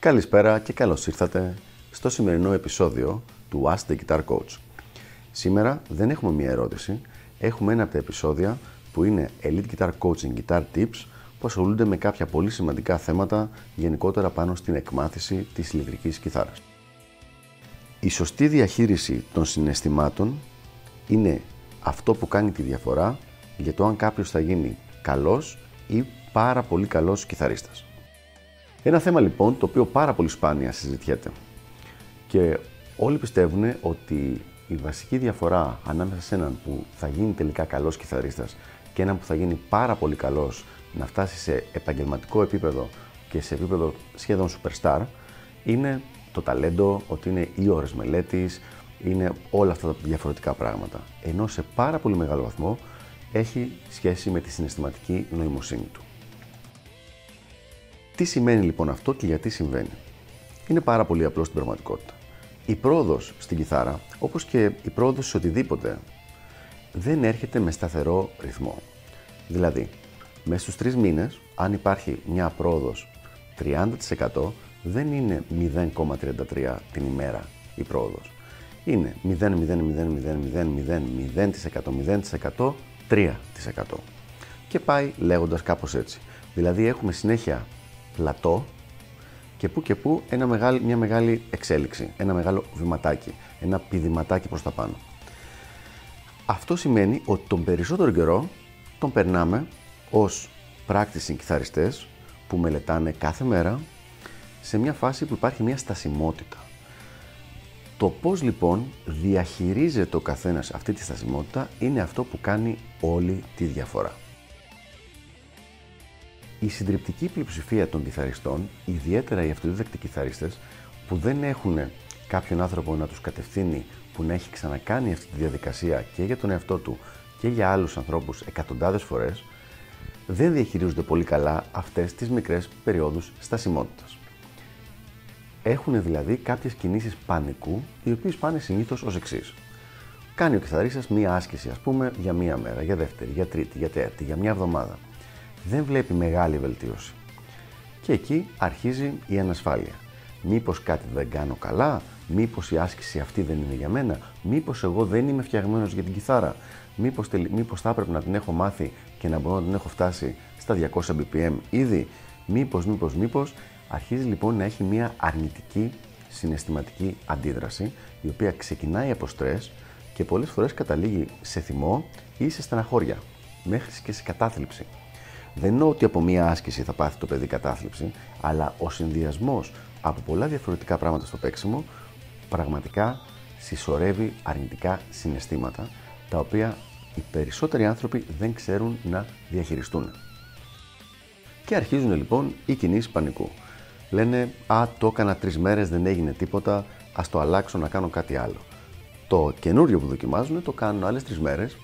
Καλησπέρα και καλώς ήρθατε στο σημερινό επεισόδιο του Ask the Guitar Coach. Σήμερα δεν έχουμε μία ερώτηση, έχουμε ένα από τα επεισόδια που είναι Elite Guitar Coaching Guitar Tips που ασχολούνται με κάποια πολύ σημαντικά θέματα γενικότερα πάνω στην εκμάθηση της ηλεκτρικής κιθάρας. Η σωστή διαχείριση των συναισθημάτων είναι αυτό που κάνει τη διαφορά για το αν κάποιος θα γίνει καλός ή πάρα πολύ καλός κιθαρίστας. Ένα θέμα λοιπόν το οποίο πάρα πολύ σπάνια συζητιέται και όλοι πιστεύουν ότι η βασική διαφορά ανάμεσα σε έναν που θα γίνει τελικά καλός κιθαρίστας και έναν που θα γίνει πάρα πολύ καλός να φτάσει σε επαγγελματικό επίπεδο και σε επίπεδο σχεδόν superstar είναι το ταλέντο, ότι είναι οι ώρες μελέτης, είναι όλα αυτά τα διαφορετικά πράγματα. Ενώ σε πάρα πολύ μεγάλο βαθμό έχει σχέση με τη συναισθηματική νοημοσύνη του. Τι σημαίνει λοιπόν αυτό και γιατί συμβαίνει; Είναι πάρα πολύ απλό στην πραγματικότητα. Η πρόοδος στην κιθάρα, όπως και η πρόοδος σε οτιδήποτε, δεν έρχεται με σταθερό ρυθμό. Δηλαδή, μέσα στους τρεις μήνες, αν υπάρχει μια πρόοδος 30%, δεν είναι 0,33 την ημέρα η πρόοδος. Είναι 0,0000000%, 3%. Και πάει λέγοντας κάπως έτσι. Δηλαδή έχουμε συνέχεια πλατό και που και που ένα μεγάλη, μια μεγάλη εξέλιξη, ένα μεγάλο βηματάκι, ένα πηδηματάκι προς τα πάνω. Αυτό σημαίνει ότι τον περισσότερο καιρό τον περνάμε ως practicing κιθαριστές που μελετάνε κάθε μέρα σε μια φάση που υπάρχει μια στασιμότητα. Το πώς λοιπόν διαχειρίζεται ο καθένας αυτή τη στασιμότητα είναι αυτό που κάνει όλη τη διαφορά. Η συντριπτική πλειοψηφία των κιθαριστών, ιδιαίτερα οι αυτοδίδακτοι κιθαρίστες, που δεν έχουν κάποιον άνθρωπο να τους κατευθύνει που να έχει ξανακάνει αυτή τη διαδικασία και για τον εαυτό του και για άλλους ανθρώπους εκατοντάδες φορές, δεν διαχειρίζονται πολύ καλά αυτές τις μικρές περιόδους στασιμότητας. Έχουν δηλαδή κάποιες κινήσεις πανικού, οι οποίες πάνε συνήθως ως εξής. Κάνει ο κιθαρίστας μία άσκηση, ας πούμε, για μία μέρα, για δεύτερη, για τρίτη, για τέταρτη, για μία εβδομάδα δεν βλέπει μεγάλη βελτίωση. Και εκεί αρχίζει η ανασφάλεια. Μήπως κάτι δεν κάνω καλά, μήπως η άσκηση αυτή δεν είναι για μένα, μήπως εγώ δεν είμαι φτιαγμένος για την κιθάρα, μήπως, μήπως θα έπρεπε να την έχω μάθει και να μπορώ να την έχω φτάσει στα 200 BPM ήδη, μήπως, μήπως, μήπως, αρχίζει λοιπόν να έχει μια αρνητική συναισθηματική αντίδραση, η οποία ξεκινάει από στρες και πολλές φορές καταλήγει σε θυμό ή σε στεναχώρια, μέχρι και σε κατάθλιψη. Δεν εννοώ ότι από μία άσκηση θα πάθει το παιδί κατάθλιψη, αλλά ο συνδυασμός από πολλά διαφορετικά πράγματα στο παίξιμο πραγματικά συσσωρεύει αρνητικά συναισθήματα, τα οποία οι περισσότεροι άνθρωποι δεν ξέρουν να διαχειριστούν. Και αρχίζουν λοιπόν οι κινήσεις πανικού. Λένε, Α, το έκανα τρεις μέρες, δεν έγινε τίποτα, ας το αλλάξω να κάνω κάτι άλλο. Το καινούριο που δοκιμάζουν το κάνουν άλλες τρεις μέρες,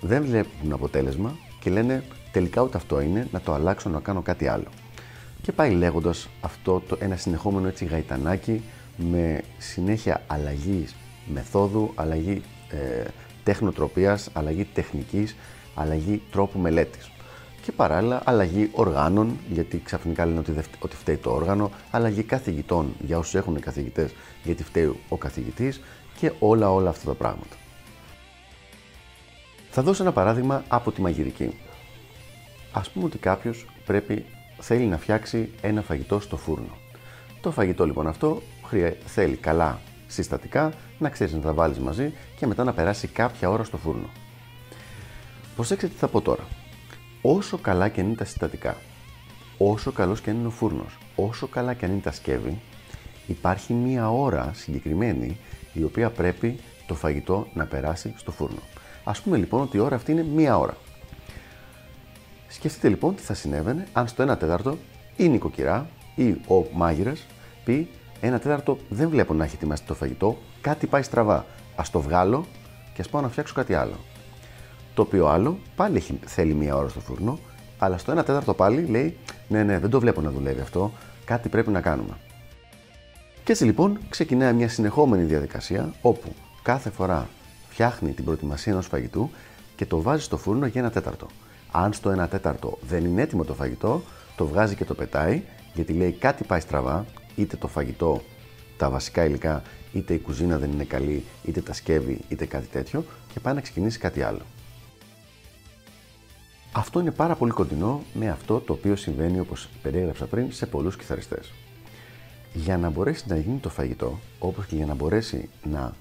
δεν βλέπουν αποτέλεσμα και λένε τελικά ούτε αυτό είναι, να το αλλάξω, να κάνω κάτι άλλο. Και πάει λέγοντας αυτό το ένα συνεχόμενο έτσι γαϊτανάκι με συνέχεια αλλαγή μεθόδου, αλλαγή ε, τεχνοτροπίας, αλλαγή τεχνικής, αλλαγή τρόπου μελέτης. Και παράλληλα αλλαγή οργάνων, γιατί ξαφνικά λένε ότι, ότι φταίει το όργανο, αλλαγή καθηγητών για όσους έχουν καθηγητές, γιατί φταίει ο καθηγητής και όλα όλα αυτά τα πράγματα. Θα δώσω ένα παράδειγμα από τη μαγειρική. Ας πούμε ότι κάποιος πρέπει, θέλει να φτιάξει ένα φαγητό στο φούρνο. Το φαγητό λοιπόν αυτό θέλει καλά συστατικά, να ξέρεις να τα βάλεις μαζί και μετά να περάσει κάποια ώρα στο φούρνο. Προσέξτε τι θα πω τώρα. Όσο καλά και αν είναι τα συστατικά, όσο καλός και αν είναι ο φούρνος, όσο καλά και αν είναι τα σκεύη, υπάρχει μία ώρα συγκεκριμένη η οποία πρέπει το φαγητό να περάσει στο φούρνο. Ας πούμε λοιπόν ότι η ώρα αυτή είναι μία ώρα. Σκεφτείτε λοιπόν τι θα συνέβαινε αν στο 1 τέταρτο η νοικοκυρά ή ο μάγειρας πει: Ένα τέταρτο δεν βλέπω να έχει ετοιμαστεί το φαγητό, κάτι πάει στραβά. Α το βγάλω και ας πάω να φτιάξω κάτι άλλο. Το οποίο άλλο πάλι έχει, θέλει μία ώρα στο φούρνο, αλλά στο 1 τέταρτο πάλι λέει: Ναι, ναι, δεν το βλέπω να δουλεύει αυτό, κάτι πρέπει να κάνουμε. Και έτσι λοιπόν ξεκινάει μια συνεχόμενη διαδικασία όπου κάθε φορά φτιάχνει την προετοιμασία ενός φαγητού και το βάζει στο φούρνο για ένα τέταρτο. Αν στο 1 τέταρτο δεν είναι έτοιμο το φαγητό, το βγάζει και το πετάει, γιατί λέει κάτι πάει στραβά, είτε το φαγητό, τα βασικά υλικά, είτε η κουζίνα δεν είναι καλή, είτε τα σκεύη, είτε κάτι τέτοιο και πάει να ξεκινήσει κάτι άλλο. Αυτό είναι πάρα πολύ κοντινό με αυτό το οποίο συμβαίνει όπως περιέγραψα πριν σε πολλούς κιθαριστές. Για να μπορέσει να γίνει το φαγητό, όπως και για να μπορέσει να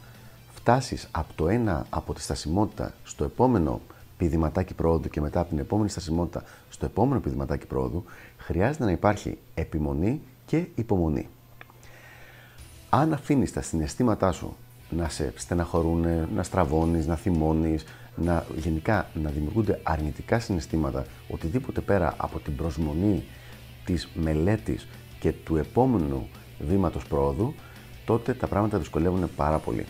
φτάσεις από το ένα από τη στασιμότητα στο επόμενο πηδηματάκι πρόοδου και μετά από την επόμενη στασιμότητα στο επόμενο πηδηματάκι πρόοδου, χρειάζεται να υπάρχει επιμονή και υπομονή. Αν αφήνεις τα συναισθήματά σου να σε στεναχωρούν, να στραβώνεις, να θυμώνεις, να, γενικά να δημιουργούνται αρνητικά συναισθήματα, οτιδήποτε πέρα από την προσμονή της μελέτης και του επόμενου βήματος πρόοδου, τότε τα πράγματα δυσκολεύουν πάρα πολύ.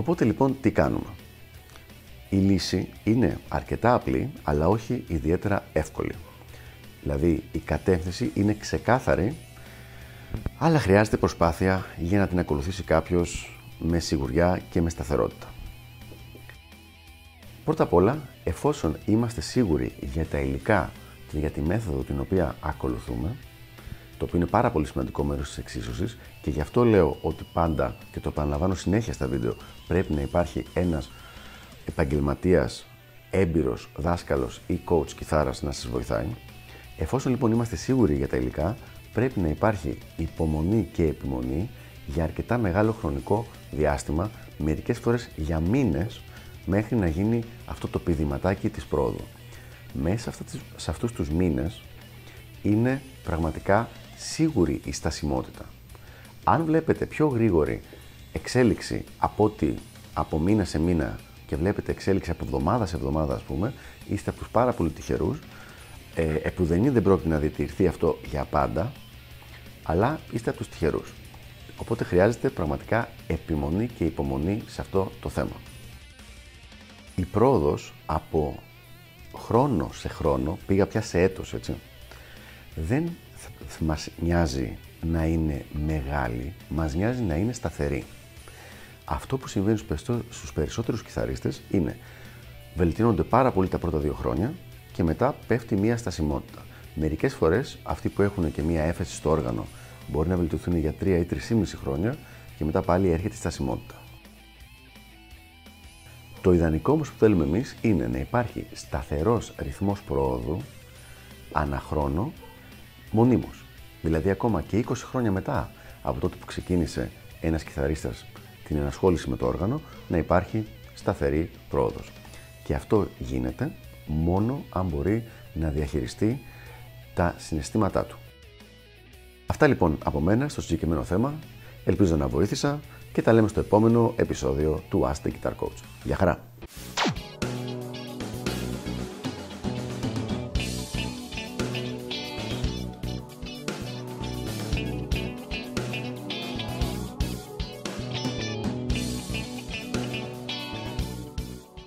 Οπότε λοιπόν τι κάνουμε; Η λύση είναι αρκετά απλή, αλλά όχι ιδιαίτερα εύκολη. Δηλαδή η κατεύθυνση είναι ξεκάθαρη, αλλά χρειάζεται προσπάθεια για να την ακολουθήσει κάποιος με σιγουριά και με σταθερότητα. Πρώτα απ' όλα, εφόσον είμαστε σίγουροι για τα υλικά και για τη μέθοδο την οποία ακολουθούμε, το οποίο είναι πάρα πολύ σημαντικό μέρος της εξίσωσης και γι' αυτό λέω ότι πάντα και το επαναλαμβάνω συνέχεια στα βίντεο πρέπει να υπάρχει ένας επαγγελματίας, έμπειρος δάσκαλος ή coach κιθάρας να σας βοηθάει. Εφόσον λοιπόν είμαστε σίγουροι για τα υλικά, πρέπει να υπάρχει υπομονή και επιμονή για αρκετά μεγάλο χρονικό διάστημα, μερικές φορές για μήνες, μέχρι να γίνει αυτό το πηδηματάκι της πρόοδου. Μέσα σε αυτούς τους μήνες είναι πραγματικά σίγουρη η στασιμότητα. Αν βλέπετε πιο γρήγορη εξέλιξη από ότι από μήνα σε μήνα και βλέπετε εξέλιξη από εβδομάδα σε εβδομάδα, ας πούμε, είστε από τους πάρα πολύ τυχερούς, ε, επουδενή δεν πρόκειται να διατηρηθεί αυτό για πάντα, αλλά είστε από τους τυχερούς. Οπότε χρειάζεται πραγματικά επιμονή και υπομονή σε αυτό το θέμα. Η πρόοδος από χρόνο σε χρόνο, πήγα πια σε έτος, έτσι, δεν μας νοιάζει να είναι μεγάλη, μας νοιάζει να είναι σταθερή. Αυτό που συμβαίνει στους περισσότερους κιθαρίστες είναι βελτιώνονται πάρα πολύ τα πρώτα δύο χρόνια και μετά πέφτει μία στασιμότητα. Μερικές φορές αυτοί που έχουν και μία έφεση στο όργανο μπορεί να βελτιωθούν για 3 ή 3,5 χρόνια και μετά πάλι έρχεται η στασιμότητα. Το ιδανικό όμως που θέλουμε εμείς είναι να υπάρχει σταθερός ρυθμός προόδου αναχρόνο μονίμως. Δηλαδή ακόμα και 20 χρόνια μετά από τότε που ξεκίνησε ένας κιθαρίστας την ενασχόληση με το όργανο να υπάρχει σταθερή πρόοδος. Και αυτό γίνεται μόνο αν μπορεί να διαχειριστεί τα συναισθήματά του. Αυτά λοιπόν από μένα στο συγκεκριμένο θέμα. Ελπίζω να βοήθησα και τα λέμε στο επόμενο επεισόδιο του Ask the Guitar Coach. Γεια χαρά!